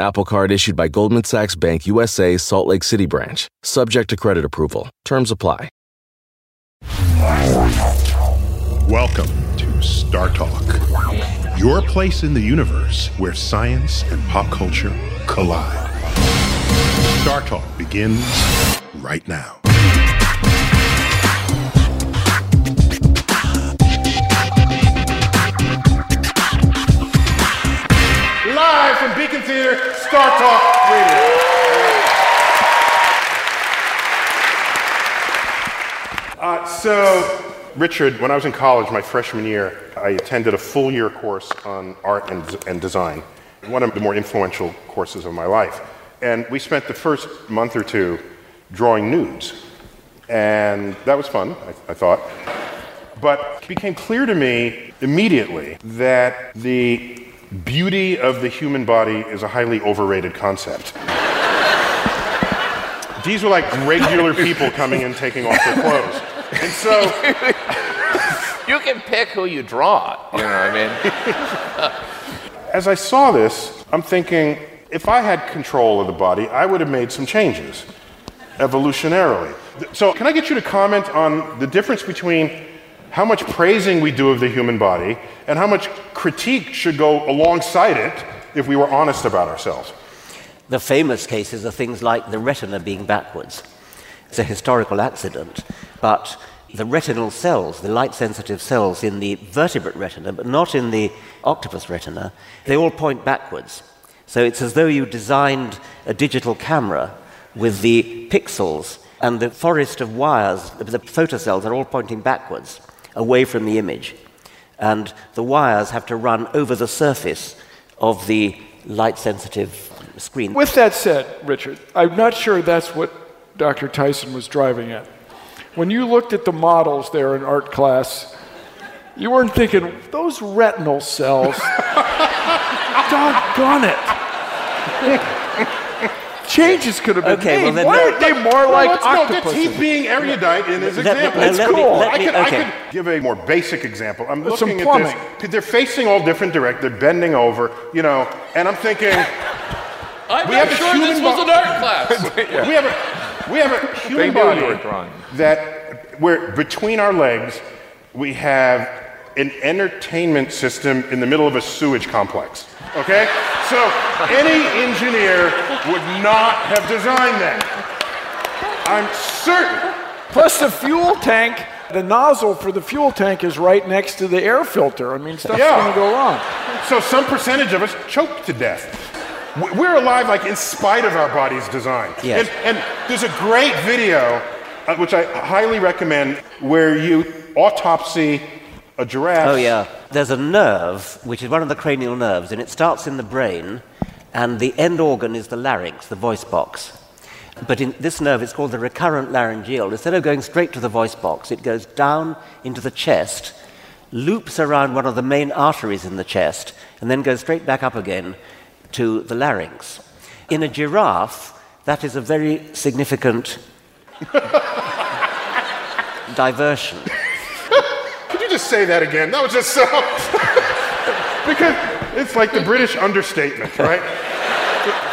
Apple Card issued by Goldman Sachs Bank USA Salt Lake City branch, subject to credit approval. Terms apply. Welcome to Star Talk, your place in the universe where science and pop culture collide. Star Talk begins right now. Live from Beacon Theater, Star Talk Radio. Uh, so, Richard, when I was in college, my freshman year, I attended a full year course on art and, and design, one of the more influential courses of my life. And we spent the first month or two drawing nudes. And that was fun, I, I thought. But it became clear to me immediately that the beauty of the human body is a highly overrated concept. These were like regular people coming and taking off their clothes. And so, You can pick who you draw. You know what I mean? as I saw this, I'm thinking if I had control of the body, I would have made some changes evolutionarily. So, can I get you to comment on the difference between how much praising we do of the human body and how much critique should go alongside it if we were honest about ourselves? The famous cases are things like the retina being backwards. It's a historical accident, but the retinal cells, the light sensitive cells in the vertebrate retina, but not in the octopus retina, they all point backwards. So it's as though you designed a digital camera with the pixels and the forest of wires, the photocells are all pointing backwards, away from the image. And the wires have to run over the surface of the light sensitive screen. With that said, Richard, I'm not sure that's what Dr. Tyson was driving at. When you looked at the models there in art class, you weren't thinking, those retinal cells, doggone it. Changes could have been Okay, well made. then Why let- aren't they more like let's octopuses? He's being erudite in his Let example. let- It's let me- cool. I, me- could, I could give a more basic example. I'm Some looking at plumbing. this. They're facing all different direct. They're bending over, you know, and I'm thinking I'm We not have a sure human this was bo- an art class. we have a we have a human knew body you were drawing. that where between our legs we have an entertainment system in the middle of a sewage complex. Okay, so any engineer would not have designed that. I'm certain. Plus the fuel tank, the nozzle for the fuel tank is right next to the air filter. I mean, stuff's Yeah. going to go wrong. So some percentage of us choke to death. We're alive like in spite of our body's design. Yes. And, and there's a great video, uh, which I highly recommend, where you autopsy a giraffe. Oh, yeah. There's a nerve, which is one of the cranial nerves, and it starts in the brain, and the end organ is the larynx, the voice box. But in this nerve, it's called the recurrent laryngeal. Instead of going straight to the voice box, it goes down into the chest, loops around one of the main arteries in the chest, and then goes straight back up again to the larynx. In a giraffe, that is a very significant diversion. Could you just say that again? That was just so. because it's like the British understatement, right?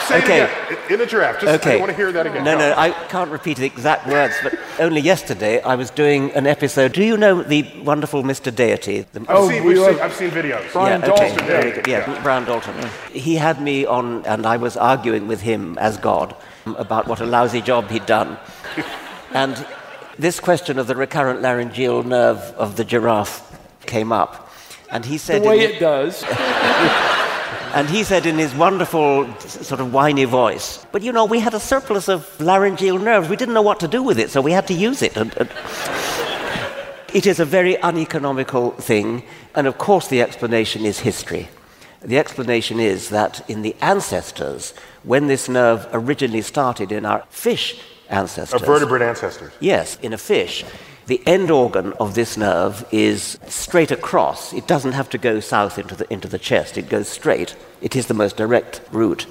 Say Okay. it again. In a giraffe. Just, I Okay. want to hear that again. No, no, I can't repeat the exact words, but only yesterday I was doing an episode. Do you know the wonderful Mr. Deity? The- I've, Oh, seen, we seen, I've seen videos. Brian yeah, okay, Dalton. very good. Yeah, Brian Dalton. He had me on, and I was arguing with him as God about what a lousy job he'd done. and this question of the recurrent laryngeal nerve of the giraffe came up. And he The said, way in, it does. and he said in his wonderful, sort of whiny voice, but you know, we had a surplus of laryngeal nerves. We didn't know what to do with it, so we had to use it. And, and it is a very uneconomical thing, and of course, the explanation is history. The explanation is that in the ancestors, when this nerve originally started in our fish Our ancestors, vertebrate ancestors. Yes, in a fish, the end organ of this nerve is straight across. It doesn't have to go south into the, into the chest, it goes straight. It is the most direct route.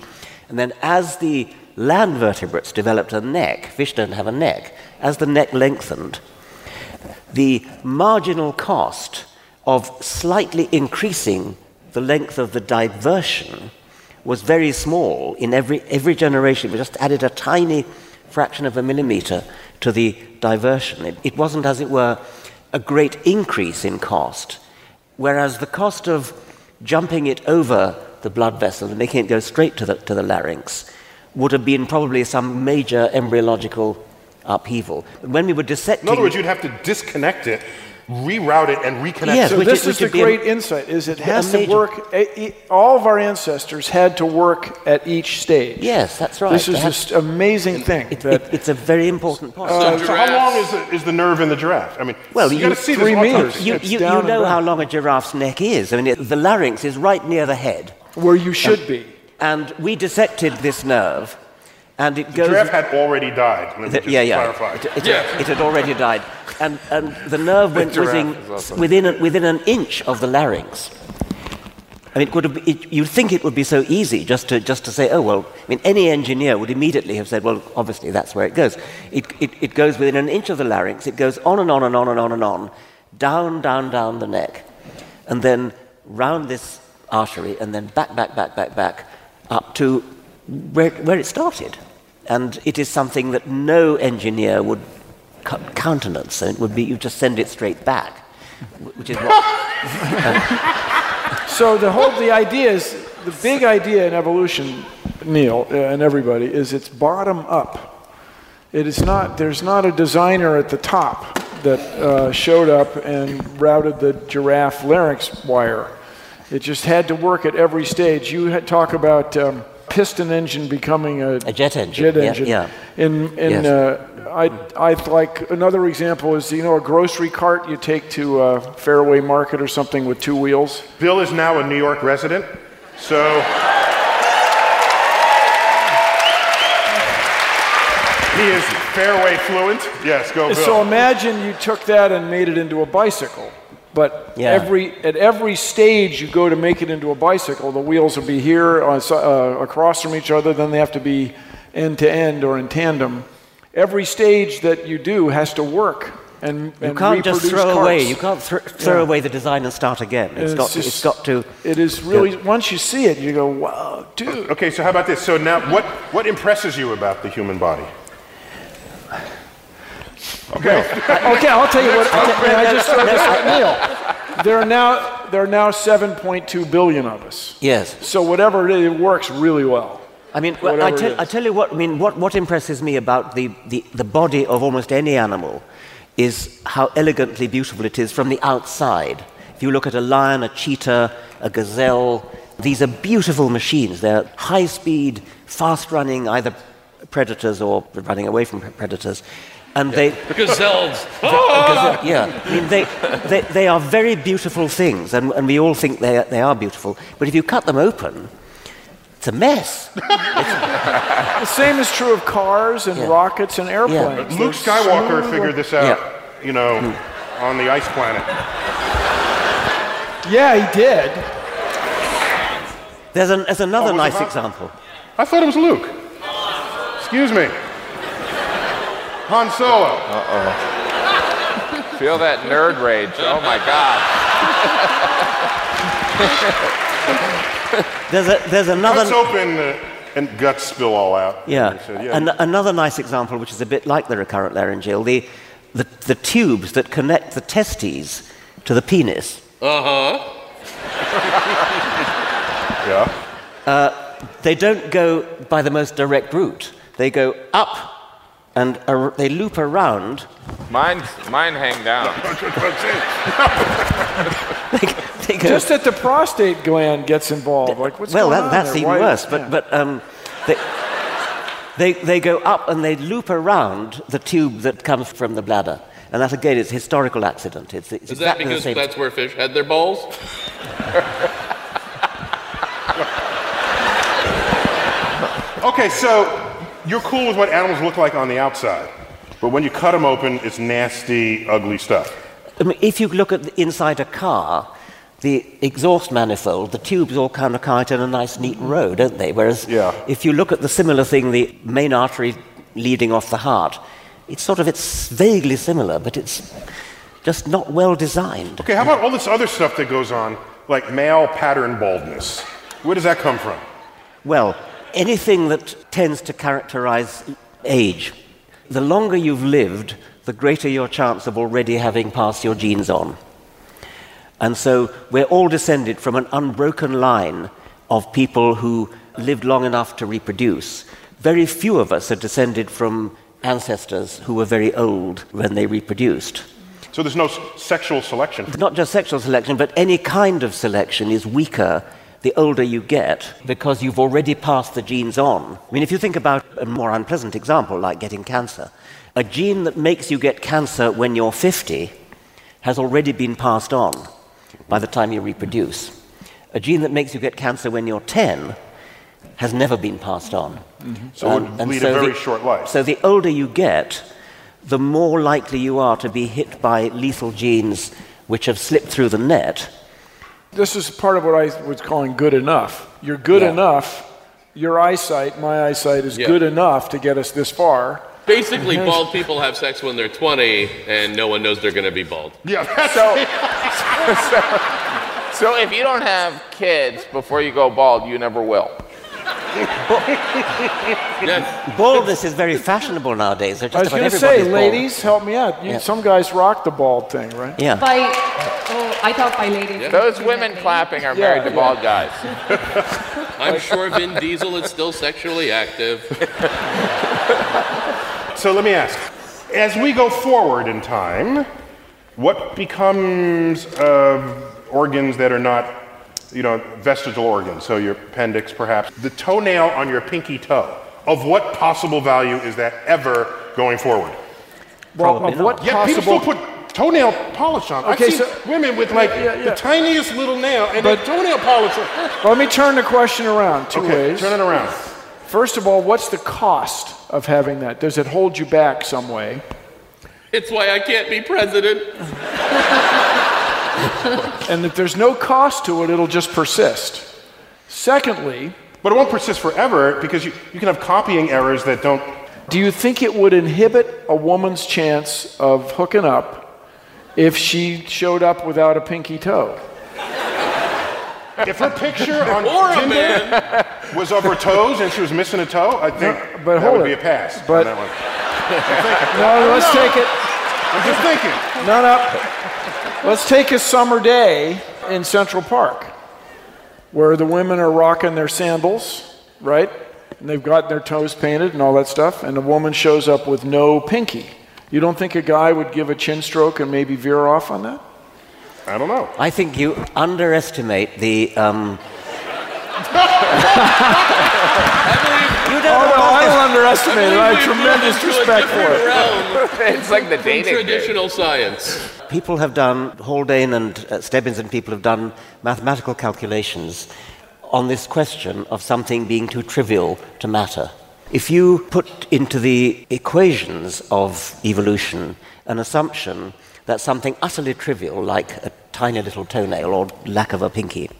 And then, as the land vertebrates developed a neck, fish don't have a neck, as the neck lengthened, the marginal cost of slightly increasing the length of the diversion was very small in every, every generation. We just added a tiny fraction of a millimeter to the diversion. It, it wasn't, as it were, a great increase in cost, whereas the cost of jumping it over the blood vessel and making it go straight to the, to the larynx would have been probably some major embryological upheaval. But when we were dissecting. In other words, you'd have to disconnect it, reroute it, and reconnect Yes, it. So which this is- which is the would be a- great insight: is it has to work. eh, All of our ancestors had to work at each stage. Yes, that's right. This is had- just amazing thing. It, that it, it's a very important point. so, so how long is the, is the nerve in the giraffe? I mean, Well, you, you- gotta see three this autopsy. meters. you, you, you know how long a giraffe's neck is. I mean, it, the larynx is right near the head. where you should be. And we dissected this nerve, and it The goes. giraffe had already died. Let me The- just yeah, yeah. clarify. It, it- it had already died. And, and the nerve went giraffe within, also- within, a, within an inch of the larynx. I mean, it would have, it, you'd think it would be so easy just to, just to say, oh, well, I mean, any engineer would immediately have said, well, obviously that's where it goes. It, it, it goes within an inch of the larynx, it goes on and on and on and on and on, down, down, down the neck, and then round this artery, and then back, back, back, back, back, up to where, where it started. And it is something that no engineer would cu- countenance, and it would be you just send it straight back, which is what. So the whole the idea is the big idea in evolution, Neil uh, and everybody, is it's bottom up. It is not. There's not a designer at the top that uh, showed up and routed the giraffe larynx wire. It just had to work at every stage. You had talk about um, piston engine becoming a, A jet engine, Jet yeah, engine. yeah. In in Yes. uh, I I like another example is you know a grocery cart you take to uh, Fairway Market or something with two wheels. Bill is now a New York resident, so. He is fairway fluent. Yes, go Bill. So imagine you took that and made it into a bicycle. But Yeah. every at every stage you go to make it into a bicycle, the wheels will be here uh, uh, across from each other. Then they have to be end to end or in tandem. Every stage that you do has to work and, You and can't just reproduce throw away. You can't thr throw Yeah. away the design and start again. It's It's got, just- it's got to. It is really once you see it, you go, "Wow, dude!" Okay, so how about this? So now, what, what impresses you about the human body? Okay. Okay, I'll tell you what. and I just I just- Neil, there are now there are now 7.2 billion of us. Yes. So whatever it is, it works really well. I mean, well, I, tell. I tell you what, I mean, what, what impresses me about the, the, the body of almost any animal is how elegantly beautiful it is from the outside. If you look at a lion, a cheetah, a gazelle, these are beautiful machines. They're high speed, fast running, either predators or running away from predators. And they, The gazelles. Gazelle, yeah, I mean, they, they, they are very beautiful things, and, and we all think they, they are beautiful. But if you cut them open, it's a mess. The same is true of cars and Yeah. rockets and airplanes. Luke Skywalker smooth- figured this out, Yeah. you know, hmm. on the ice planet. Yeah, he did. There's, an, there's another Oh, nice Hoth? example. I thought it was Luke. Excuse me. Han Solo. Uh-oh. Feel that nerd rage. Oh my God. There's, a, there's another. Cuts open uh, and guts spill all out. Yeah. He said, yeah. An- another nice example, which is a bit like the recurrent laryngeal, the, the, the tubes that connect the testes to the penis. Uh huh. yeah. They don't go by the most direct route. They go up and ar- they loop around. Mine, mine hang down. They go, Just that the prostate gland gets involved. Like, what's well, going that, on that's there? even Why- worse. But, yeah. but um, they, they, they go up and they loop around the tube that comes from the bladder. And that, again, is a historical accident. It's, it's Is that exactly the because same. that's where fish had their balls? Okay, so you're cool with what animals look like on the outside, but when you cut them open, it's nasty, ugly stuff. I mean, if you look at the, inside a car, the exhaust manifold, the tubes all kind of come out in a nice, neat row, don't they? Whereas Yeah. if you look at the similar thing, the main artery leading off the heart, it's sort of it's vaguely similar, but it's just not well designed. Okay, how about all this other stuff that goes on, like male pattern baldness? Where does that come from? Well, anything that tends to characterize age. The longer you've lived, the greater your chance of already having passed your genes on. And so we're all descended from an unbroken line of people who lived long enough to reproduce. Very few of us are descended from ancestors who were very old when they reproduced. So there's no s- sexual selection. Not just sexual selection, but any kind of selection is weaker the older you get because you've already passed the genes on. I mean, if you think about a more unpleasant example like getting cancer, a gene that makes you get cancer when you're 50 has already been passed on by the time you reproduce. A gene that makes you get cancer when you're 10 has never been passed on. Mm-hmm. So it would lead a very the, short life. So the older you get, the more likely you are to be hit by lethal genes which have slipped through the net. This is part of what I was calling good enough. You're good Yeah. enough. Your eyesight, my eyesight, is Yeah. good enough to get us this far. Basically, bald people have sex when they're 20, and no one knows they're going to be bald. Yeah, that's So, so if you don't have kids before you go bald, you never will. Yeah, Baldness is very fashionable nowadays. So I was going to say, bald. ladies, help me out. You, Yeah. Some guys rock the bald thing, right? Yeah. By, oh, I thought by ladies. Those women clapping are married to bald guys. I'm sure Vin Diesel is still sexually active. So let me ask as we go forward in time, what becomes of organs that are not, you know, vestigial organs? So your appendix, perhaps. The toenail on your pinky toe. Of what possible value is that ever going forward? Well, Probably of what not. Yeah, people still put toenail polish on. Okay, I've seen so- women with like Yeah, yeah. the tiniest little nail and But- the toenail polish. on. Let me turn the question around two Okay, ways. turn it around. First of all, what's the cost of having that? Does it hold you back some way? It's why I can't be president. And if there's no cost to it, it'll just persist. Secondly, But it won't persist forever because you, you can have copying errors that don't. do you think it would inhibit a woman's chance of hooking up if she showed up without a pinky toe? If her picture on Or a Tinder man. was of her toes and she was missing a toe, I think but that hold would be a pass But- on that one. No, let's take it. I'm just thinking. No, no. Let's take a summer day in Central Park where the women are rocking their sandals, right? And they've got their toes painted and all that stuff, and a woman shows up with no pinky. You don't think a guy would give a chin stroke and maybe veer off on that? I don't know. I think you underestimate the. Um, you don't Oh, no, I don't underestimate it. I have tremendous moved into a respect for it. realm It's like the from dating game. traditional science. People have done, Haldane and uh, Stebbins and people have done mathematical calculations on this question of something being too trivial to matter. If you put into the equations of evolution an assumption that something utterly trivial, like a tiny little toenail or lack of a pinky,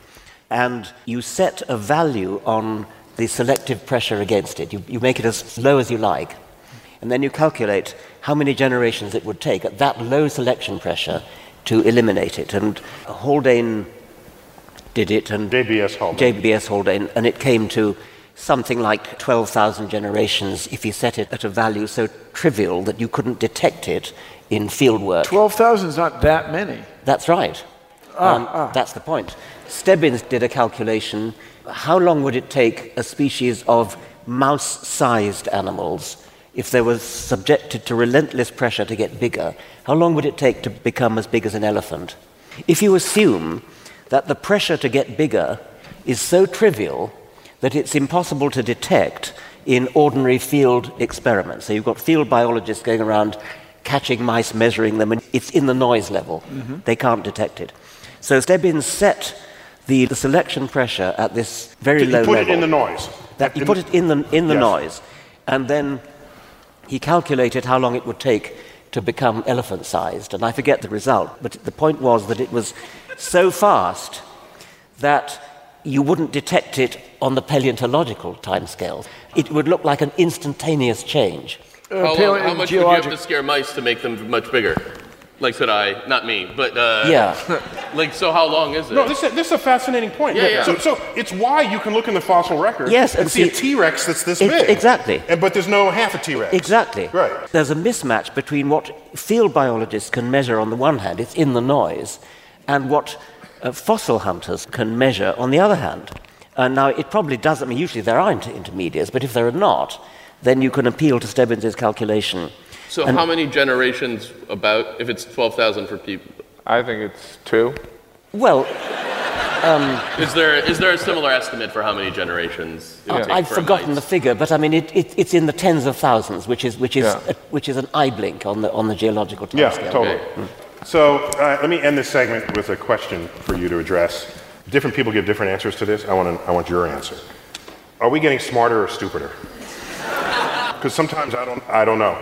and you set a value on the selective pressure against it, you, you make it as low as you like, and then you calculate how many generations it would take at that low selection pressure to eliminate it. And Haldane did it, and JBS Haldane. JBS Haldane, and it came to something like 12,000 generations if you set it at a value so trivial that you couldn't detect it in field work. 12,000 is not that many. That's right. Um, That's the point. Stebbins did a calculation. How long would it take a species of mouse sized animals if they were subjected to relentless pressure to get bigger, how long would it take to become as big as an elephant? If you assume that the pressure to get bigger is so trivial that it's impossible to detect in ordinary field experiments. So you've got field biologists going around catching mice, measuring them, and it's in the noise level. Mm-hmm. They can't detect it. So Stebbins set the, the selection pressure at this very Did low you put level. it in the noise? That you put it in the, in the Yes. noise, and then he calculated how long it would take to become elephant sized, and I forget the result, but the point was that it was so fast that you wouldn't detect it on the paleontological timescale. It would look like an instantaneous change. Uh, How, long, how much would you have to scare mice to make them much bigger? Like said I, not me, but uh, Yeah. like so, how long is it? No, this is, this is a fascinating point. Yeah, yeah. So, so it's why you can look in the fossil record Yes, and, and see, a see- T-Rex that's this Ex- big. exactly. And, but there's no half a T-Rex. Exactly. Right. There's a mismatch between what field biologists can measure on the one hand, it's in the noise, and what uh, fossil hunters can measure on the other hand. And now, it probably does, I mean, usually there aren't intermediates, but if there are not, then you can appeal to Stebbins's calculation. So and- how many generations? About if it's twelve thousand for people. I think it's two. Well, Is there is there a similar estimate for how many generations? It would take I've for forgotten the figure, but I mean, it, it, it's in the tens of thousands, which is, which is, Yeah. a, which is an eye blink on the, on the geological time Yeah, timescale. totally. Okay. So uh, let me end this segment with a question for you to address. Different people give different answers to this. I want, to, I want your answer. Are we getting smarter or stupider? Because sometimes I don't, I don't know.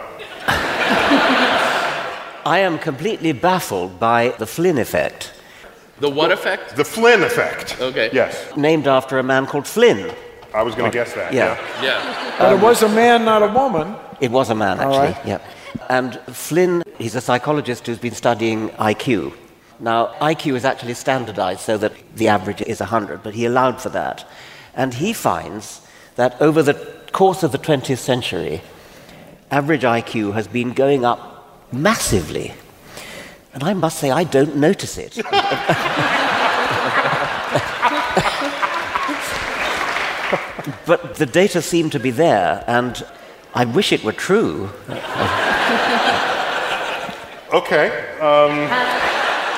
I am completely baffled by the Flynn effect. The what effect? The Flynn effect. Okay. Yes, named after a man called Flynn. I was going to guess that. Yeah. Yeah. But it was a man, not a woman. It was a man, actually. right. Yeah. And Flynn, he's a psychologist who's been studying IQ. Now, IQ is actually standardized so that the average is 100, but he allowed for that. And he finds that over the course of the 20th century, average IQ has been going up massively. And I must say, I don't notice it. but the data seem to be there, and I wish it were true. Okay. Um,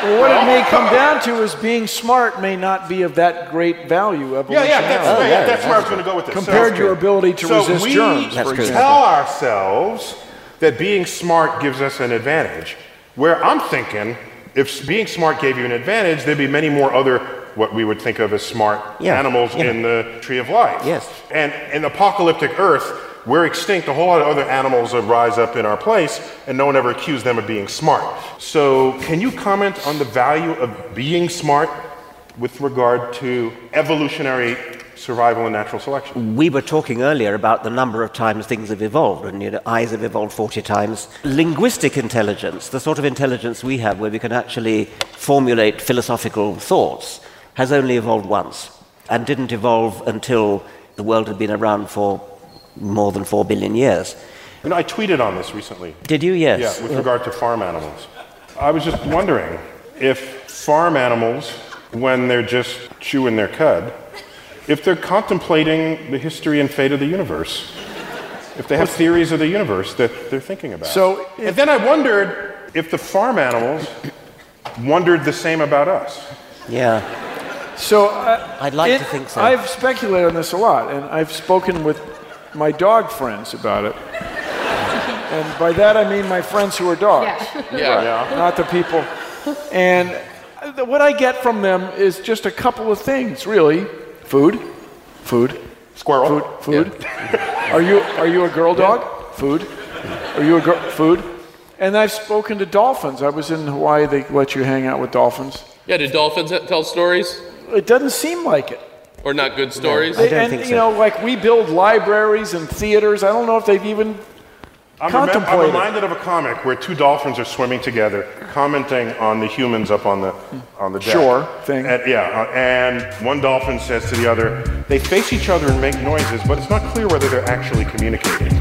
Well, what it may come down to is being smart may not be of that great value Yeah, yeah, that's, Oh, yeah, yeah, that's where I was going to go with this. Compared So- to your ability to so resist we germs, That's for true. tell ourselves that being smart gives us an advantage. Where I'm thinking, if being smart gave you an advantage, there'd be many more other what we would think of as smart Yeah, animals yeah. in the tree of life. Yes. And in apocalyptic Earth, we're extinct. A whole lot of other animals would rise up in our place, and no one ever accused them of being smart. So, can you comment on the value of being smart with regard to evolutionary survival and natural selection? We were talking earlier about the number of times things have evolved, and you know, eyes have evolved 40 times. Linguistic intelligence, the sort of intelligence we have where we can actually formulate philosophical thoughts, has only evolved once and didn't evolve until the world had been around for more than 4 billion years. You know, I tweeted on this recently. Did you? Yes. Yeah, with regard to farm animals. I was just wondering if farm animals, when they're just chewing their cud, if they're contemplating the history and fate of the universe, if they have theories of the universe that they're thinking about. So and then I wondered if the farm animals wondered the same about us. Yeah. So uh, I'd like it- to think so. I've speculated on this a lot, and I've spoken with my dog friends about it. and by that I mean my friends who are dogs, Yeah. Yeah. not the people. And what I get from them is just a couple of things, really: food, food, Squirrel. food, food. Are you are you a girl dog? Food. Are you a girl? Food. And I've spoken to dolphins. I was in Hawaii. They let you hang out with dolphins. Yeah. Do dolphins tell stories It doesn't seem like it. Or not good stories? I don't and think you so. know, like we build libraries and theaters. I don't know if they've even I'm, remem- I'm reminded of a comic where two dolphins are swimming together, commenting on the humans up on the on the deck. Shore thing. And, yeah, uh, and one dolphin says to the other, "They face each other and make noises, but it's not clear whether they're actually communicating."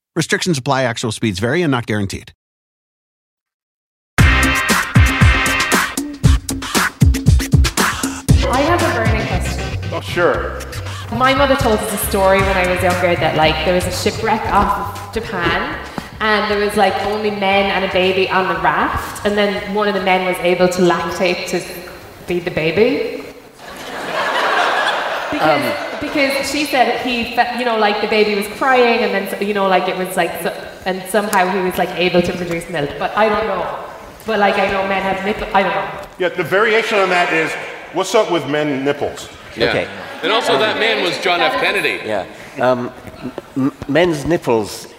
Restrictions apply, actual speeds vary and not guaranteed. I have a burning question. Oh, sure. My mother told us a story when I was younger that like there was a shipwreck off of Japan and there was like only men and a baby on the raft and then one of the men was able to lactate to feed the baby. Because, because she said he, fe- you know, like the baby was crying and then, you know, like it was like, so, and somehow he was like able to produce milk. But I don't know. But like I know men have nipple. I don't know. Yeah, the variation on that is what's up with men nipples? Yeah. Okay. And also, that man was John F. Kennedy. Yeah. Um, m- men's nipples,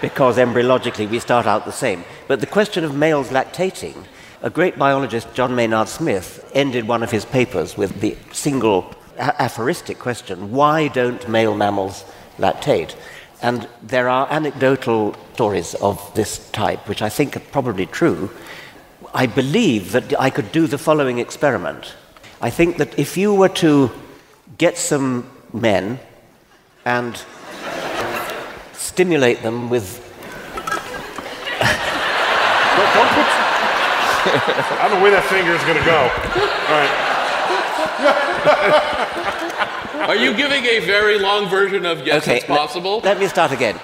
because embryologically we start out the same. But the question of males lactating, a great biologist, John Maynard Smith, ended one of his papers with the single a- aphoristic question why don't male mammals lactate? And there are anecdotal stories of this type, which I think are probably true. I believe that I could do the following experiment. I think that if you were to get some men and stimulate them with. I don't know where that finger is going to go. All right. Are you giving a very long version of yes, Okay, it's possible? Let, let me start again.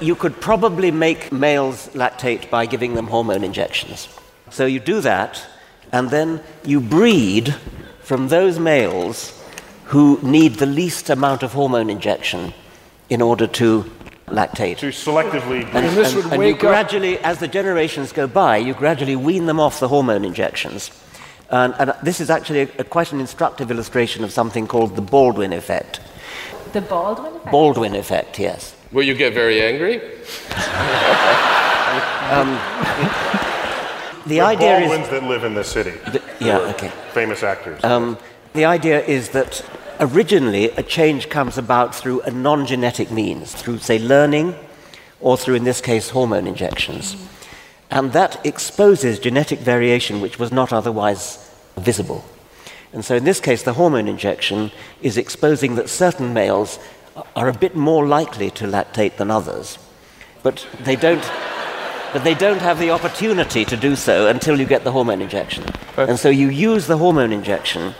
You could probably make males lactate by giving them hormone injections. So you do that, and then you breed from those males who need the least amount of hormone injection in order to lactate. To selectively. And, And this and- would and you wake up- gradually, as the generations go by, you gradually wean them off the hormone injections. And, and this is actually a, a quite an instructive illustration of something called the Baldwin effect. The Baldwin effect. Baldwin effect, yes. Will you get very angry? The The idea is. Baldwins that live in the city. the- yeah, okay. Famous actors. Um, the idea is that originally a change comes about through a non genetic means, through, say, learning, or through, in this case, hormone injections. And that exposes genetic variation which was not otherwise visible. And so, in this case, the hormone injection is exposing that certain males are a bit more likely to lactate than others, but they don't. But they don't have the opportunity to do so until you get the hormone injection. And so you use the hormone injection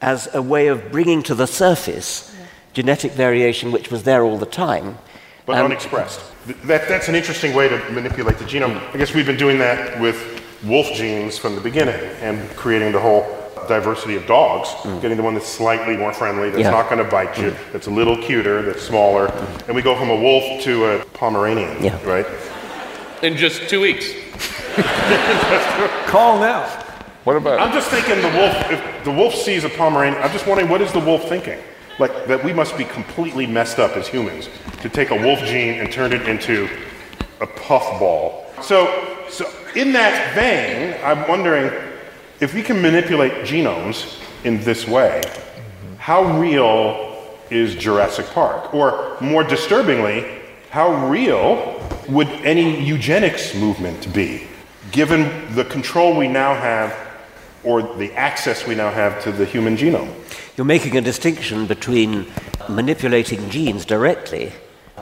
as a way of bringing to the surface genetic variation which was there all the time. but unexpressed. Th- That, that's an interesting way to manipulate the genome. I guess we've been doing that with wolf genes from the beginning and creating the whole diversity of dogs, getting the one that's slightly more friendly, that's Mm. Yeah. Mm. not going to bite you, that's a little cuter, that's smaller. And we go from a wolf to a Pomeranian, Yeah. right? In just two weeks. Call now. What about I'm just thinking the wolf, if the wolf sees a Pomeranian, I'm just wondering what is the wolf thinking? Like that we must be completely messed up as humans to take a wolf gene and turn it into a puffball. So, so in that vein, I'm wondering if we can manipulate genomes in this way, how real is Jurassic Park? Or more disturbingly, how real would any eugenics movement be, given the control we now have or the access we now have to the human genome? You're making a distinction between manipulating genes directly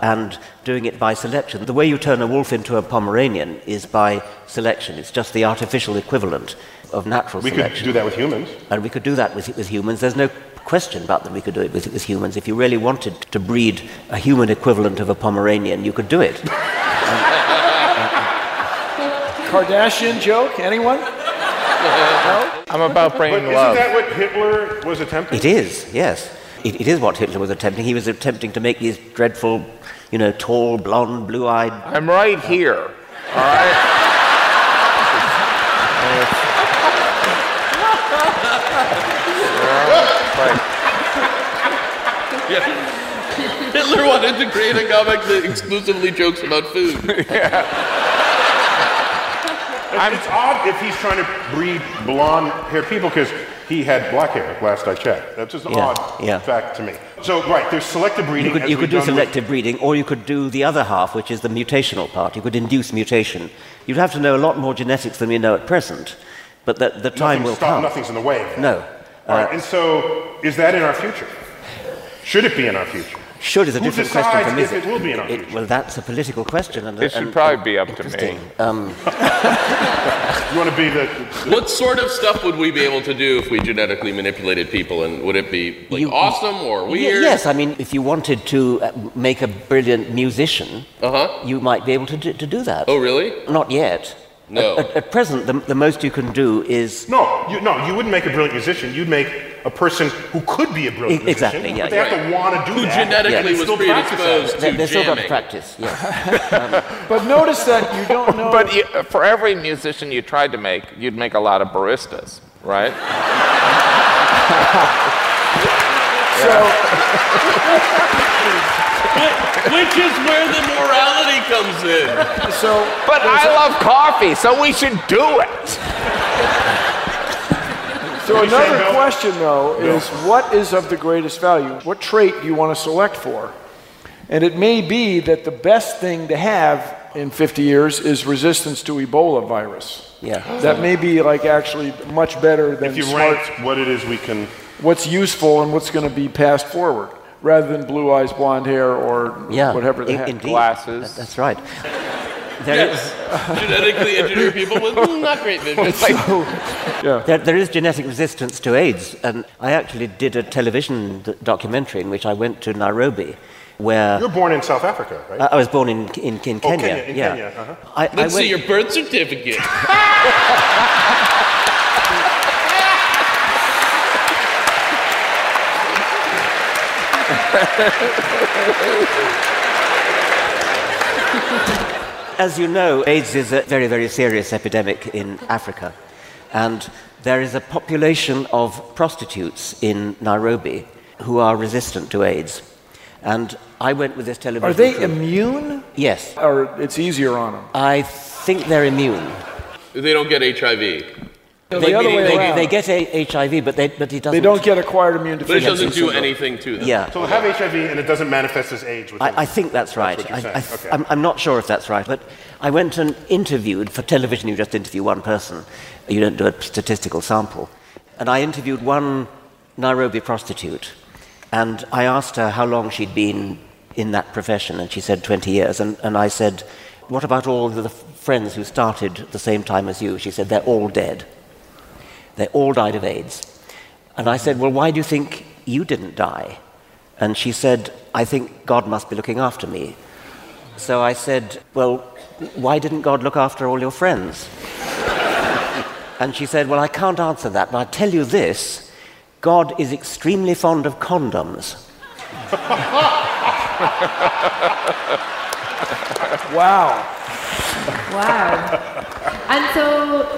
and doing it by selection. The way you turn a wolf into a Pomeranian is by selection. It's just the artificial equivalent of natural we selection. We could do that with humans. And we could do that with, with humans. There's no question about that we could do it with, with humans. If you really wanted to breed a human equivalent of a Pomeranian, you could do it. Kardashian joke? Anyone? no? I'm about bringing but love. Isn't that what Hitler was attempting? It is, yes. It, it is what Hitler was attempting. He was attempting to make these dreadful, you know, tall, blonde, blue-eyed. I'm right here. All right. yeah. Hitler wanted to create a comic that exclusively jokes about food. yeah. It's odd if he's trying to breed blonde haired people because he had black hair last I checked. That's just an yeah, odd yeah. fact to me. So, right, there's selective breeding. You could, you could do selective breeding, or you could do the other half, which is the mutational part. You could induce mutation. You'd have to know a lot more genetics than we know at present, but the, the time Nothing's will stop, come. Nothing's in the way. No. All right, and so is that in our future? Should it be in our future? Should is a Who different question from if it will be in our it. Well, that's a political question. And, it should and, probably and be up to me. Um, you want to be the, the, What sort of stuff would we be able to do if we genetically manipulated people, and would it be like You- awesome or weird? Yes, I mean, if you wanted to uh, make a brilliant musician, Uh huh. you might be able to do, to do that. Oh, really? Not yet. No. At, at, at present, the, the most you can do is No, you, no, you wouldn't make a brilliant musician. You'd make a person who could be a brilliant exactly, musician. yeah, but they yeah. have to want to do Who that. genetically and was still predisposed they, to they've still got to jamming. practice. Yes. But notice that you don't know. But you, for every musician you tried to make, you'd make a lot of baristas, right? So... Which is where the morality comes in. so, But I love coffee, so we should do it. So What do you say, another Bill? question, though, is what is of the greatest value? What trait do you want to select for? And it may be that the best thing to have in 50 years is resistance to Ebola virus. Yeah. That may be like actually much better than If you smart, ranked what it is we can. what's useful and what's going to be passed forward, rather than blue eyes, blonde hair, or Yeah. whatever the in- heck. Glasses. That- that's right. There is Yes. Genetically engineer people with not great vision. There, there is genetic resistance to AIDS, and I actually did a television d- documentary in which I went to Nairobi, where You're born in South Africa, right? I I was born in, in, in Oh, Kenya. Kenya, in yeah. Kenya, uh-huh. I, I Let's went, see your birth certificate. As you know, AIDS is a very, very serious epidemic in Africa. And there is a population of prostitutes in Nairobi who are resistant to AIDS. And I went with this television. Are they crew- immune? Yes. Or it's easier on them? I think they're immune. they don't get HIV. No, They, the other way they- around. they get a- HIV, but, they, but it doesn't. They don't get acquired immune But it doesn't do syndrome. anything to them. Yeah. So they have HIV and it doesn't manifest as AIDS. With them. I, I think that's right. what you're I, saying. I, Okay. I'm, I'm not sure if that's right, but I went and interviewed for television. You just interview one person, you don't do a statistical sample. And I interviewed one Nairobi prostitute, and I asked her how long she'd been in that profession, and she said 20 years. And, and I said, What about all the friends who started at the same time as you? She said, They're all dead. They all died of AIDS. And I said, Well, why do you think you didn't die? And she said, I think God must be looking after me. So I said, Well, why didn't God look after all your friends? and she said, Well, I can't answer that, but I tell you this God is extremely fond of condoms. Wow. Wow. And so,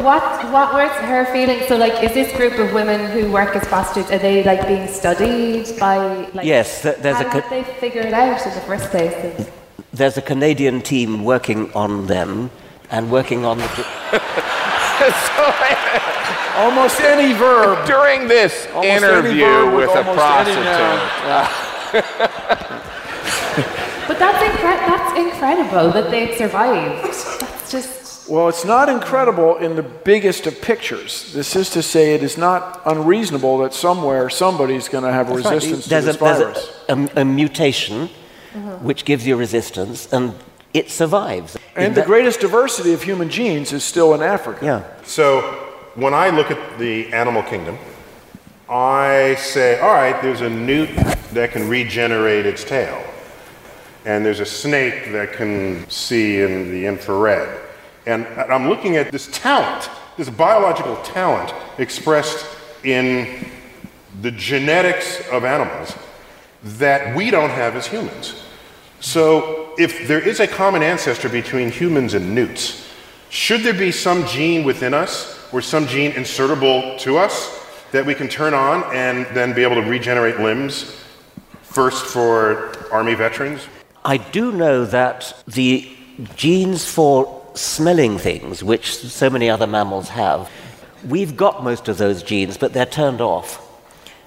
what what was her feelings? So, like, is this group of women who work as prostitutes are they like being studied by? Like, Yes, there's how a co- did they figure it out in the first place? There's a Canadian team working on them and working on the. Almost any verb. During this Almost any interview verb with a almost any prostitute. But that's incre- that's incredible that they've survived. That's just Well, it's not incredible in the biggest of pictures. This is to say, it is not unreasonable that somewhere somebody's going to have That's right. resistance to this a, there's virus. a, a, a mutation which gives you resistance, and it survives. and the greatest diversity of human genes is still in Africa. Yeah. So when I look at the animal kingdom, I say, all right, there's a newt that can regenerate its tail, and there's a snake that can see in the infrared. And I'm looking at this talent, this biological talent expressed in the genetics of animals that we don't have as humans. So, if there is a common ancestor between humans and newts, should there be some gene within us or some gene insertable to us that we can turn on and then be able to regenerate limbs first for army veterans? I do know that the genes for smelling things, which so many other mammals have, we've got most of those genes, but they're turned off.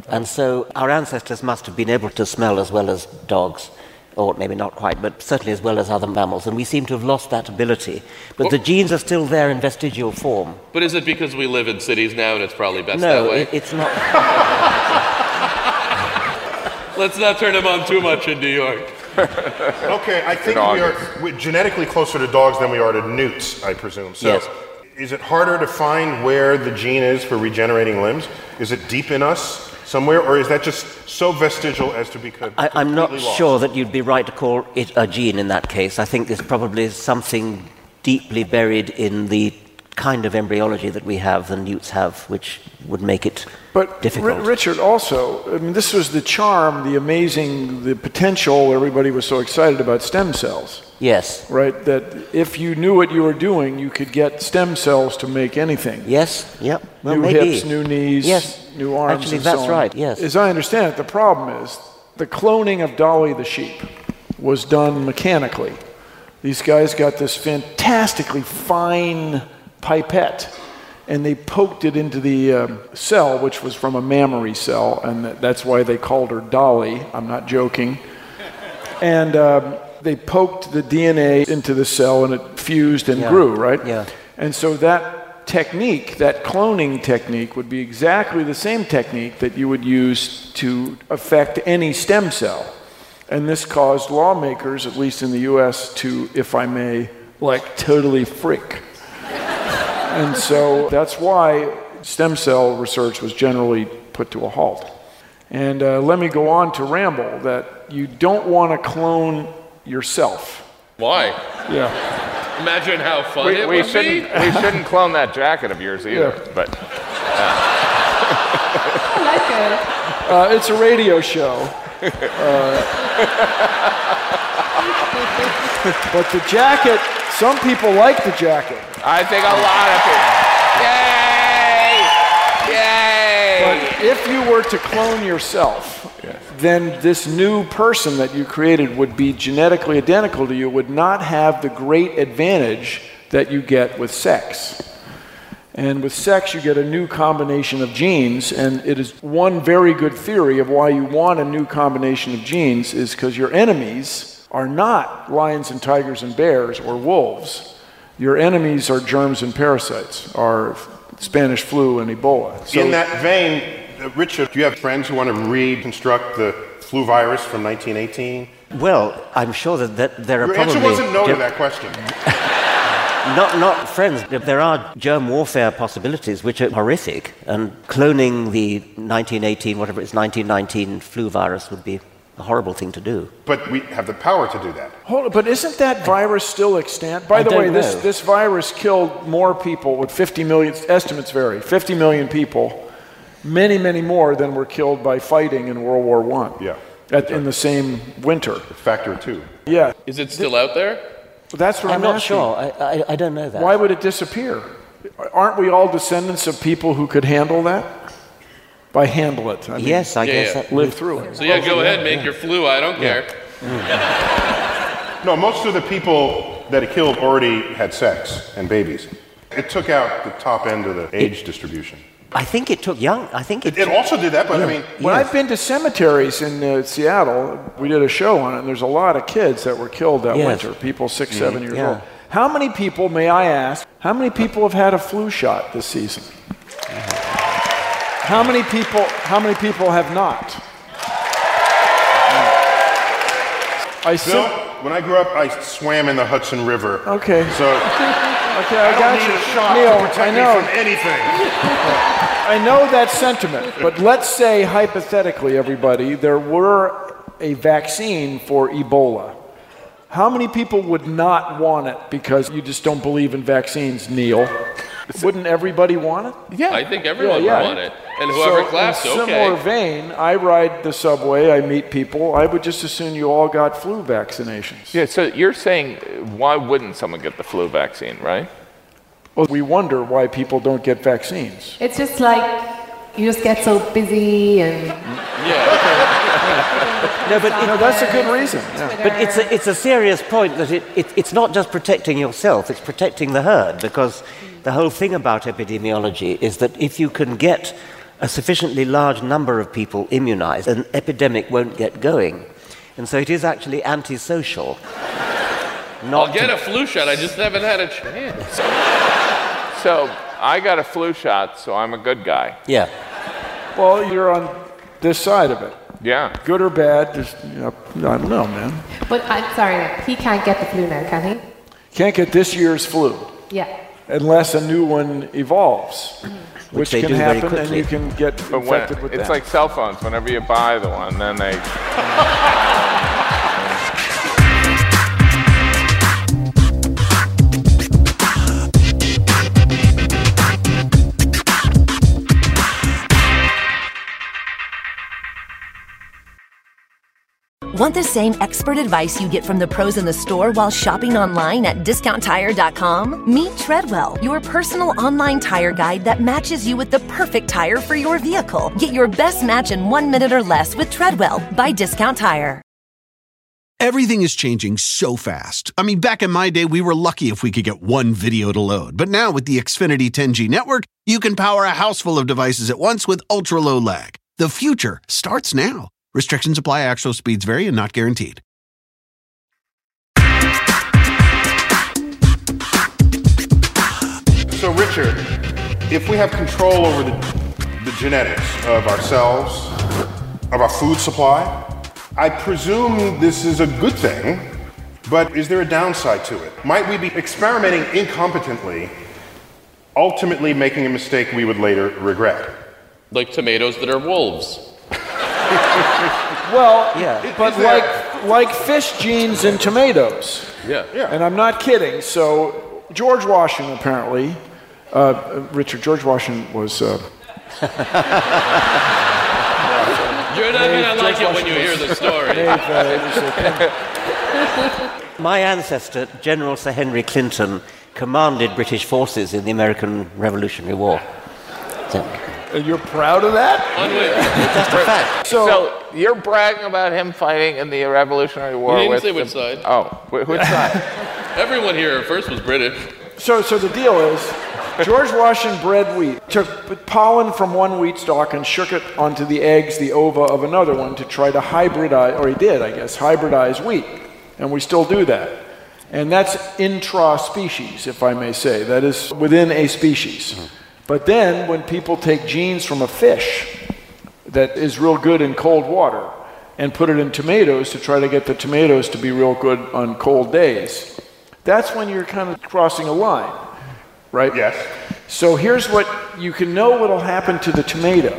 And so our ancestors must have been able to smell as well as dogs, or maybe not quite, but certainly as well as other mammals. And we seem to have lost that ability. But the genes are still there in vestigial form. But is it because we live in cities now and it's probably best no, that way? it, it's not. Let's not turn them on too much in New York. Okay, I think we are we're genetically closer to dogs than we are to newts, I presume. So, Yes. is it harder to find where the gene is for regenerating limbs? Is it deep in us somewhere, or is that just so vestigial as to be co- I, I'm not lost? sure that you'd be right to call it a gene in that case. I think there's probably something deeply buried in the kind of embryology that we have, the newts have, which would make it But difficult. Ri- Richard, also, I mean, this was the charm, the amazing, the potential. Everybody was so excited about stem cells, yes. right? That if you knew what you were doing, you could get stem cells to make anything. Yes. Yep. Well, new maybe. hips, new knees, Yes. new arms. Actually, and so that's on. right. Yes. As I understand it, the problem is the cloning of Dolly the sheep was done mechanically. These guys got this fantastically fine pipette and they poked it into the um, cell, which was from a mammary cell, and that- that's why they called her Dolly. I'm not joking. And um, they poked the DNA into the cell and it fused and Yeah. grew, right? Yeah. And so that technique, that cloning technique, would be exactly the same technique that you would use to affect any stem cell. And this caused lawmakers, at least in the US, to, if I may, like totally freak. And so that's why stem cell research was generally put to a halt. And uh, let me go on to ramble that you don't want to clone yourself. Why? Yeah. Imagine how fun We, it we would shouldn't, be. we shouldn't clone that jacket of yours either. Yeah. But I like it. Uh, it's a radio show. Uh, but the jacket, some people like the jacket. I think a lot of people. Yay! Yay! But if you were to clone yourself, then this new person that you created would be genetically identical to you, would not have the great advantage that you get with sex. And with sex, you get a new combination of genes, and it is one very good theory of why you want a new combination of genes is because your enemies are not lions and tigers and bears or wolves. Your enemies are germs and parasites, are Spanish flu and Ebola. So- In that vein, uh, Richard, do you have friends who want to reconstruct the flu virus from 1918? Well, I'm sure that, that there are Your probably. answer wasn't no to that question. Not, not friends. There are germ warfare possibilities which are horrific, and cloning the 1918, whatever it's 1919 flu virus would be a horrible thing to do. But we have the power to do that. Hold on, but isn't that virus still extant? By I the way, this, know. this virus killed more people with 50 million, estimates vary, 50 million people, many, many more than were killed by fighting in World War I. Yeah. At, in the same winter. Factor two. Yeah. Is it still out there? That's what I'm, I'm not asking. sure. I, I, I don't know that. Why would it disappear? Aren't we all descendants of people who could handle that? By handle it, I mean, Yes, I Yeah, guess yeah. that live through it. So yeah, go ahead, make your flu. I don't care. No, most of the people that it killed already had sex and babies. It took out the top end of the age distribution. I think it took young. I think it. It, it also did that, but I mean, When Yes. I've been to cemeteries in uh, Seattle, we did a show on it, and there's a lot of kids that were killed that Yes. winter, people 6 seven years Yeah. old. How many people, may I ask, how many people have had a flu shot this season? How many people, how many people have not? I Bill, when I grew up, I swam in the Hudson River. Okay. So Okay, I I, got you. a shot Neil, I know. from anything. I know that sentiment, but let's say hypothetically, everybody, there were a vaccine for Ebola. How many people would not want it because you just don't believe in vaccines, Neil? Wouldn't everybody want it? Yeah. I think everyone Yeah, yeah. would want it. And whoever so claps, in similar vein, I ride the subway, I meet people. I would just assume you all got flu vaccinations. Yeah, so you're saying uh, why wouldn't someone get the flu vaccine, right? Well, we wonder why people don't get vaccines. It's just like you just get so busy and yeah No, but No, that's a good reason. Yeah. But it's a, it's a serious point that it, it, it's not just protecting yourself, it's protecting the herd because the whole thing about epidemiology is that if you can get a sufficiently large number of people immunized, an epidemic won't get going. And so it is actually antisocial. Not I'll get a flu shot. I just haven't had a chance. So I got a flu shot, so I'm a good guy. Yeah. Well, you're on this side of it. Yeah. Good or bad, just, you know, I don't know, man. But I'm sorry, he can't get the flu now, can he? Can't get this year's flu Yeah. Unless a new one evolves, mm-hmm. which, they can happen, and quickly. you can get But when, infected with it's that. like cell phones. Whenever you buy the one, then they. Want the same expert advice you get from the pros in the store while shopping online at discounttire.com? Meet Treadwell, your personal online tire guide that matches you with the perfect tire for your vehicle. Get your best match in one minute or less with Treadwell by Discount Tire. Everything is changing so fast. I mean, back in my day, we were lucky if we could get one video to load. But now with the Xfinity 10G network, you can power a house full of devices at once with ultra low lag. The future starts now. Restrictions apply, actual speeds vary and not guaranteed. So, Richard, if we have control over the, the genetics of ourselves, of our food supply, I presume this is a good thing, but is there a downside to it? Might we be experimenting incompetently, ultimately making a mistake we would later regret? Like tomatoes that are wolves. well, Yeah. but Is there- like like fish genes and tomatoes. Yeah. yeah. And I'm not kidding. So George Washington apparently, uh, Richard George Washington was. Uh, You're not gonna like it when you hear the story. Dave, uh, My ancestor, General Sir Henry Clinton, commanded British forces in the American Revolutionary War. So, and Uh, you're proud of that? just a fact. So, So you're bragging about him fighting in the Revolutionary War didn't with say which the- side. Oh, wh- which side? Everyone here at first was British. so, so the deal is, George Washington bred wheat, took pollen from one wheat stalk and shook it onto the eggs, the ova of another one to try to hybridize, or he did, I guess, hybridize wheat. And we still do that. And that's intra-species, if I may say. That is within a species. Hmm. But then when people take genes from a fish that is real good in cold water and put it in tomatoes to try to get the tomatoes to be real good on cold days, that's when you're kind of crossing a line, right? Yes. So here's what you can know what'll happen to the tomato,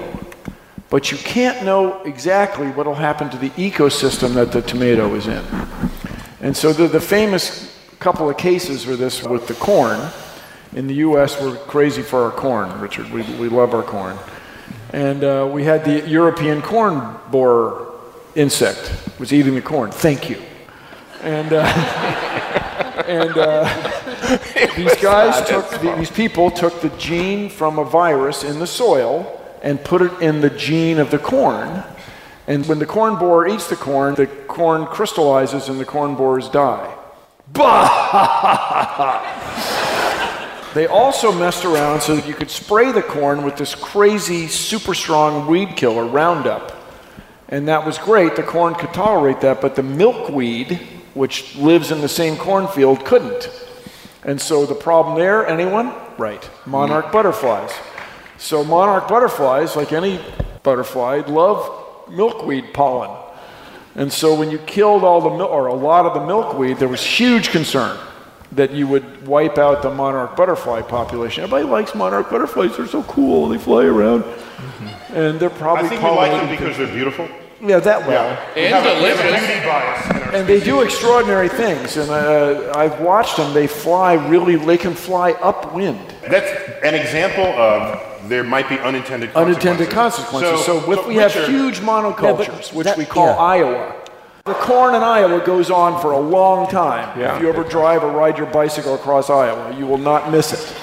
but you can't know exactly what'll happen to the ecosystem that the tomato is in. And so the, the famous couple of cases were this with the corn. In the U.S., we're crazy for our corn, Richard. We, we love our corn. And uh, we had the European corn borer insect was eating the corn. Thank you. And uh, and uh, these guys took the, these people took the gene from a virus in the soil and put it in the gene of the corn. And when the corn borer eats the corn, the corn crystallizes and the corn borers die. Bah! they also messed around so that you could spray the corn with this crazy, super strong weed killer, Roundup. And that was great. The corn could tolerate that, but the milkweed, which lives in the same cornfield, couldn't. And so the problem there, anyone? Right. Monarch butterflies. So monarch butterflies, like any butterfly, love milkweed pollen. And so when you killed all the milk, or a lot of the milkweed, there was huge concern that you would wipe out the monarch butterfly population. Everybody likes monarch butterflies; they're so cool they fly around, and they're probably I think we like them pollinating because they're beautiful. yeah, that well. We And we have a delicious. beauty bias in our And they do extraordinary things, and uh, I've watched them. They fly really. They can fly upwind. That's an example of there might be unintended consequences. Unintended consequences. So, so, if we have huge monocultures, which that- we call yeah. Iowa, the corn in Iowa goes on for a long time. If you ever drive or ride your bicycle across Iowa, you will not miss it.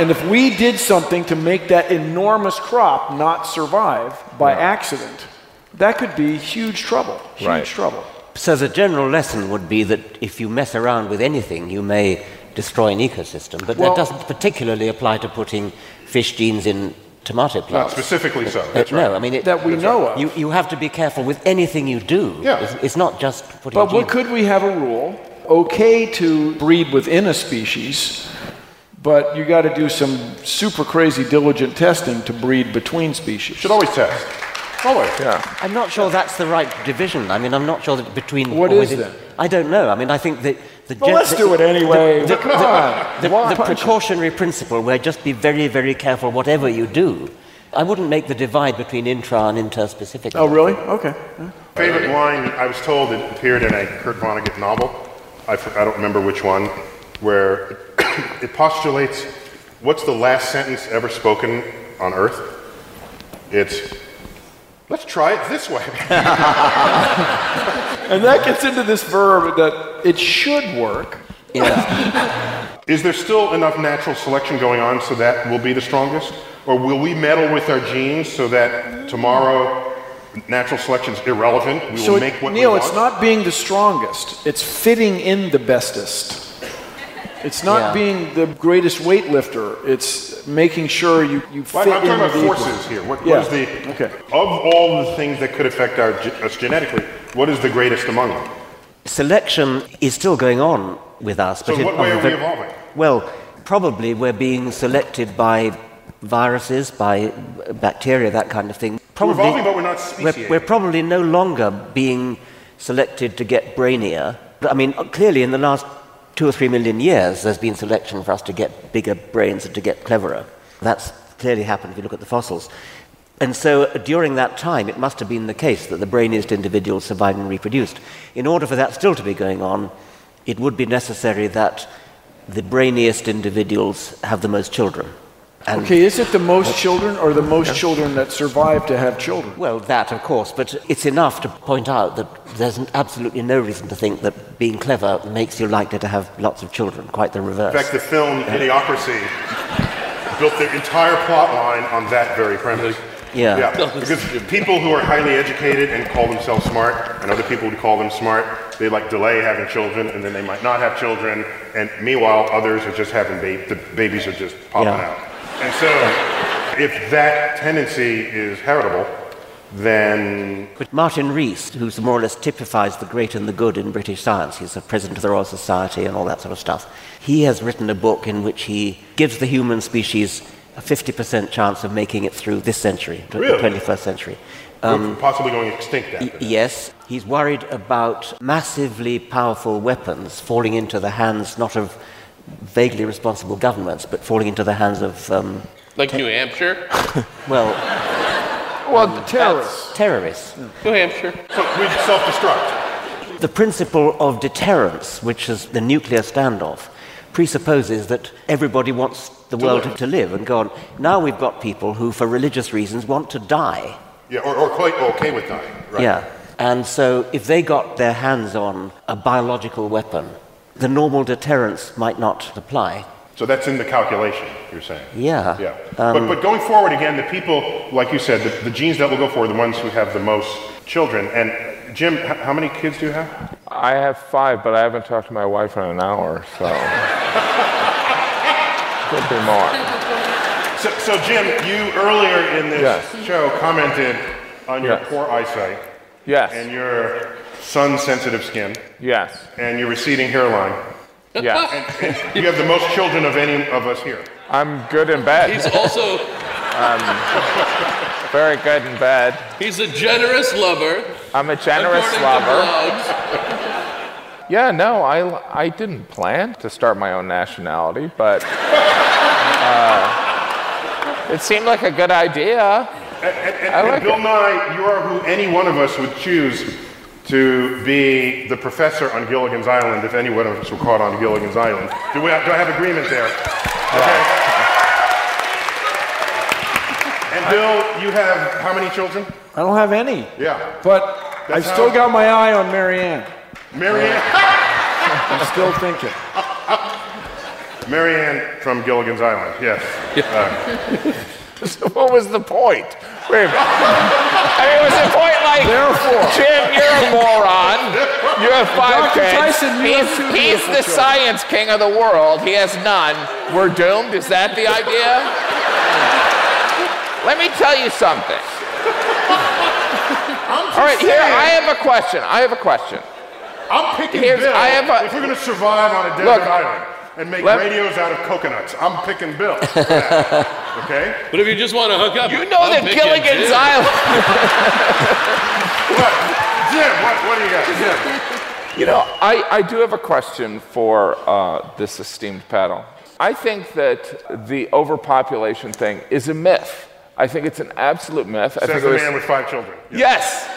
and if we did something to make that enormous crop not survive by accident, that could be huge trouble. Huge Right. trouble. So the general lesson would be that if you mess around with anything, you may destroy an ecosystem. But Well- that doesn't particularly apply to putting fish genes in tomato Not plants. specifically so. Uh, That's right. No, I mean it, That we know of. You, you have to be careful with anything you do. Yeah. It's, it's not just putting. But what could we have a rule? Okay to breed within a species, but you got to do some super crazy diligent testing to breed between species. Should always test. Always. Yeah. I'm not sure that's the right division. I mean, I'm not sure that between. What or is within- then? I don't know. I mean, I think that the. Well, let's the- do it anyway. The, Come the- on. the- the punch it? precautionary principle, where just be very, very careful whatever you do. I wouldn't make the divide between intra and interspecific. Oh, really? Okay. Favorite line, I was told it appeared in a Kurt Vonnegut novel. I don't remember which one, where it postulates what's the last sentence ever spoken on Earth? It's, let's try it this way. And that gets into this verb that it should work. Yeah. Is there still enough natural selection going on so that will be the strongest? Or will we meddle with our genes so that tomorrow natural selection is irrelevant? We So, will it- make what Neil, we it's not being the strongest, it's fitting in the bestest. It's not Yeah. being the greatest weightlifter, it's making sure you, you Well, fit I'm in talking about with the forces equals. here. What, Yeah, what is the okay. of all the things that could affect our, us genetically? What is the greatest among them? Selection is still going on with us. So but in- what way are the we evolving? Well, probably we're being selected by viruses, by bacteria, that kind of thing. Probably, evolving, but we're not we're, we're probably no longer being selected to get brainier. I mean, clearly in the last two or three million years, there's been selection for us to get bigger brains and to get cleverer. That's clearly happened if you look at the fossils. And so during that time, it must have been the case that the brainiest individuals survived and reproduced. In order for that still to be going on, it would be necessary that the brainiest individuals have the most children. And Okay, is it the most children or the most children that survive to have children? Well, that, of course, but it's enough to point out that there's absolutely no reason to think that being clever makes you likely to have lots of children. Quite the reverse. In fact, the film Idiocracy built their entire plot line on that very premise. Yeah. Yeah, because people who are highly educated and call themselves smart, and other people who call them smart, they like delay having children, and then they might not have children, and meanwhile others are just having babies, the babies are just popping Yeah. out. And so, if that tendency is heritable, then But Martin Rees, who more or less typifies the great and the good in British science, he's a president of the Royal Society and all that sort of stuff, he has written a book in which he gives the human species a 50% chance of making it through this century, the 21st century. we're um, possibly going extinct after Y- that. Yes, he's worried about massively powerful weapons falling into the hands not of vaguely responsible governments, but falling into the hands of, um, Like New Hampshire? well, Well, terrorists. terrorists. New Hampshire. So we self-destruct. The principle of deterrence, which is the nuclear standoff, presupposes that everybody wants the world live. to live and go on. Now we've got people who, for religious reasons, want to die. Yeah, or, or quite okay with dying. Right. Yeah. And so if they got their hands on a biological weapon the normal deterrence might not apply. So that's in the calculation, you're saying? Yeah. Yeah. Um, but, but going forward, again, the people, like you said, the, the genes that will go forward are the ones who have the most children. And Jim, h- how many kids do you have? I have five, but I haven't talked to my wife in an hour, so. Could be more. So, so Jim, you earlier in this Yes. show commented on your Yes. poor eyesight Yes. and your sun-sensitive skin Yes. and your receding hairline. Yes. And, and you have the most children of any of us here. I'm good in bed. He's also very good in bed. he's a generous lover. I'm a generous lover. Yeah, no, I, I didn't plan to start my own nationality, but uh, it seemed like a good idea. And, and, and, I and like Bill it. Nye, you are who any one of us would choose to be the professor on Gilligan's Island if any one of us were caught on Gilligan's Island. Do, we, do I have agreement there? Okay. And Bill, you have how many children? I don't have any, Yeah. but I That's still got my eye on Mary Ann. Marianne. I'm still thinking. Mary Ann from Gilligan's Island, yes. Uh, what was the point? Wait a minute. I mean, was the point like, Therefore. Jim, you're a moron. You have five Dr. kids. Tyson, you he's have he's the children. science king of the world. He has none. We're doomed. Is that the idea? Let me tell you something. All right, here I have a question. I have a question. I'm picking Here's- Bill I have a- if we're going to survive on a desert Look, island and make let- radios out of coconuts. I'm picking Bill. okay? But if you just want to hook up, You know I'm that picking Gilligan's Jim. Island. What? Jim, what, what do you got? Jim. You know, I, I do have a question for uh, this esteemed panel. I think that the overpopulation thing is a myth. I think it's an absolute myth. I Says think the it was- man with five children. Yes,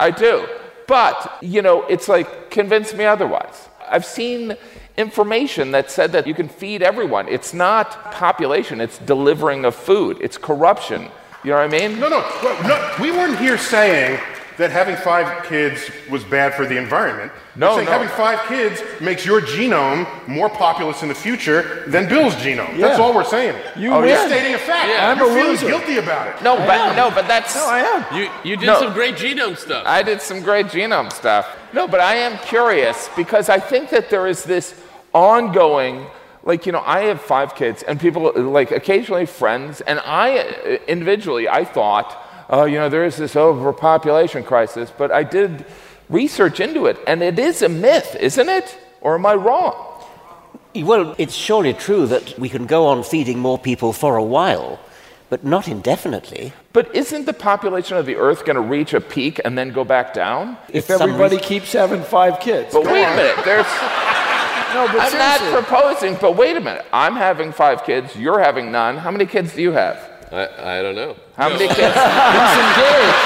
I do. But, you know, it's like, convince me otherwise. I've seen information that said that you can feed everyone. It's not population, it's delivering of food, it's corruption. You know what I mean? No, no, no, we weren't here saying that having five kids was bad for the environment. No, We're saying no. having five kids makes your genome more populous in the future than Bill's genome. That's Yeah. all we're saying. You We're stating a fact. Yeah. I'm You're a feeling loser. guilty about it. No, but no, but that's No, I am. You, you did No. some great genome stuff. I did some great genome stuff. No, but I am curious because I think that there is this ongoing, like, you know, I have five kids and people, like, occasionally friends, and I, uh, individually, I thought, oh, you know, there is this overpopulation crisis, but I did research into it, and it is a myth, isn't it? Or am I wrong? Well, it's surely true that we can go on feeding more people for a while, but not indefinitely. But isn't the population of the Earth going to reach a peak and then go back down? If some everybody reason- keeps having five kids. But wait a minute, there's. no, but I'm not proposing, but wait a minute. I'm having five kids, you're having none. How many kids do you have? I, I don't know. How No, many kids? He's engaged.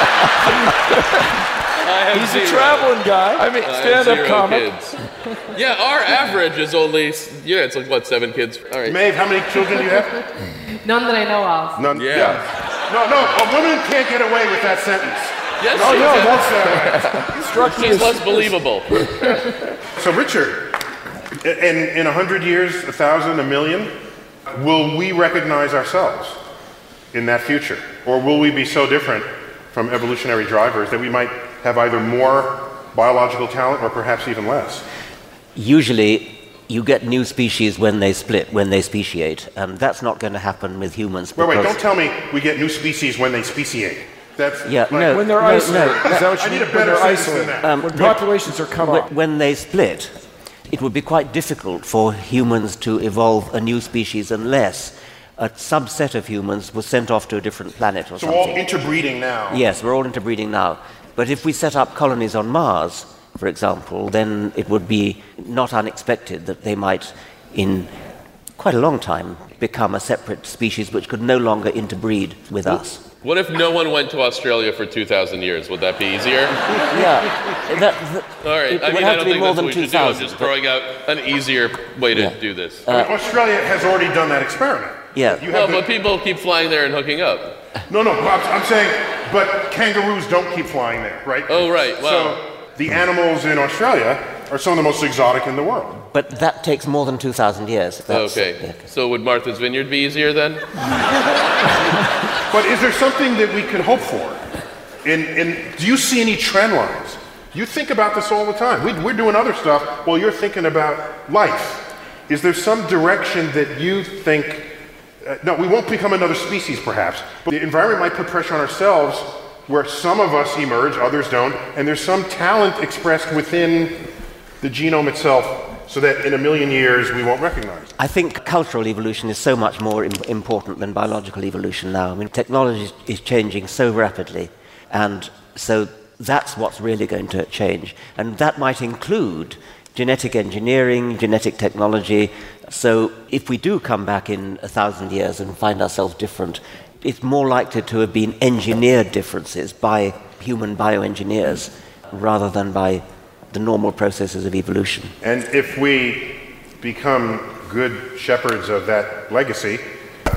I have He's zero. a traveling guy. I mean, stand-up zero comic. kids. Yeah, our average is only yeah, it's like what seven kids. All right. Maeve, how many children do you have? None that I know of. None. Yeah. No, no, a woman can't get away with that sentence. Yes, Oh no, can. that's uh, struck me She's as less believable. So, Richard, in, in a hundred years, a thousand, a million, will we recognize ourselves in that future? Or will we be so different from evolutionary drivers that we might have either more biological talent or perhaps even less? Usually, you get new species when they split, when they speciate, and that's not going to happen with humans. Wait, wait, don't tell me we get new species when they speciate. That's Yeah, like- no. when they're No, isolated. no. Is that what you I need mean? a better they're than that. Um, when populations are cut when, off. when they split, it would be quite difficult for humans to evolve a new species unless a subset of humans was sent off to a different planet or something. So we're all interbreeding now. Yes, we're all interbreeding now. But if we set up colonies on Mars, for example, then it would be not unexpected that they might, in quite a long time, become a separate species which could no longer interbreed with us. What if no one went to Australia for 2,000 years? Would that be easier? yeah, that, that- All right. it I mean, I don't think more that's what we should do. I'm just throwing out an easier way to Yeah. do this. I mean, Australia has already done that experiment. Yeah. You no, the- but people keep flying there and hooking up. No, no, I'm, I'm saying, but kangaroos don't keep flying there, right? Oh, right, wow. So the animals in Australia are some of the most exotic in the world. But that takes more than 2,000 years. That's- Okay. yeah. So would Martha's Vineyard be easier then? But is there something that we can hope for? In, in, do you see any trend lines? You think about this all the time. We, we're doing other stuff while you're thinking about life. Is there some direction that you think? Uh, no, we won't become another species, perhaps, but the environment might put pressure on ourselves where some of us emerge, others don't, and there's some talent expressed within the genome itself so that in a million years we won't recognize. I think cultural evolution is so much more Im- important than biological evolution now. I mean, technology is, is changing so rapidly, and so that's what's really going to change. And that might include genetic engineering, genetic technology. So if we do come back in a thousand years and find ourselves different, it's more likely to have been engineered differences by human bioengineers rather than by the normal processes of evolution. And if we become good shepherds of that legacy,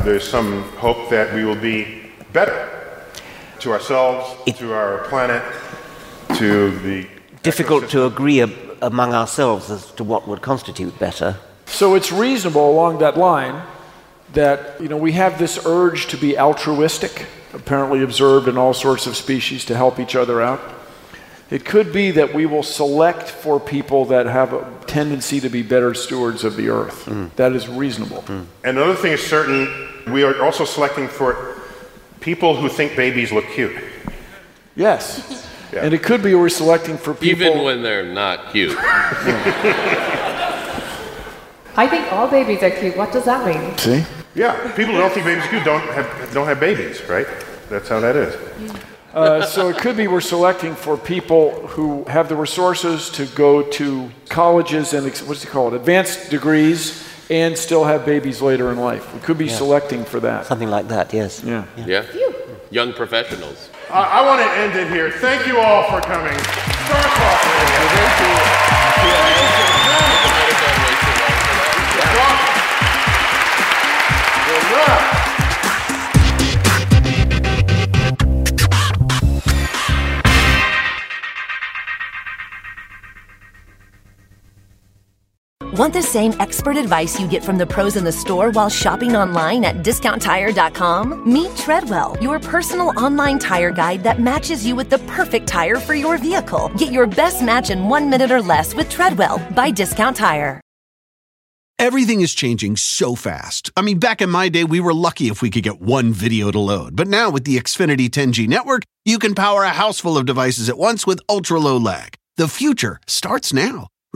there's some hope that we will be better to ourselves, to our planet, to the. difficult to agree among ourselves as to what would constitute better. So it's reasonable along that line that you know we have this urge to be altruistic, apparently observed in all sorts of species to help each other out. It could be that we will select for people that have a tendency to be better stewards of the earth. Hmm. That is reasonable. And another thing is certain, we are also selecting for people who think babies look cute. Yes. Yeah. And it could be we're selecting for people. Even when they're not cute. I think all babies are cute. What does that mean? See? Yeah, people who don't think babies are cute don't have, don't have babies, right? That's how that is. Uh, so it could be we're selecting for people who have the resources to go to colleges and ex- what's it called, advanced degrees, and still have babies later in life. We could be selecting for that. Something like that, yes. Yeah. Yeah. Young professionals. Uh, I want to end it here. Thank you all for coming. StarTalk Want the same expert advice you get from the pros in the store while shopping online at discounttire.com? Meet Treadwell, your personal online tire guide that matches you with the perfect tire for your vehicle. Get your best match in one minute or less with Treadwell by Discount Tire. Everything is changing so fast. I mean, back in my day, we were lucky if we could get one video to load. But now with the Xfinity 10G network, you can power a house full of devices at once with ultra low lag. The future starts now.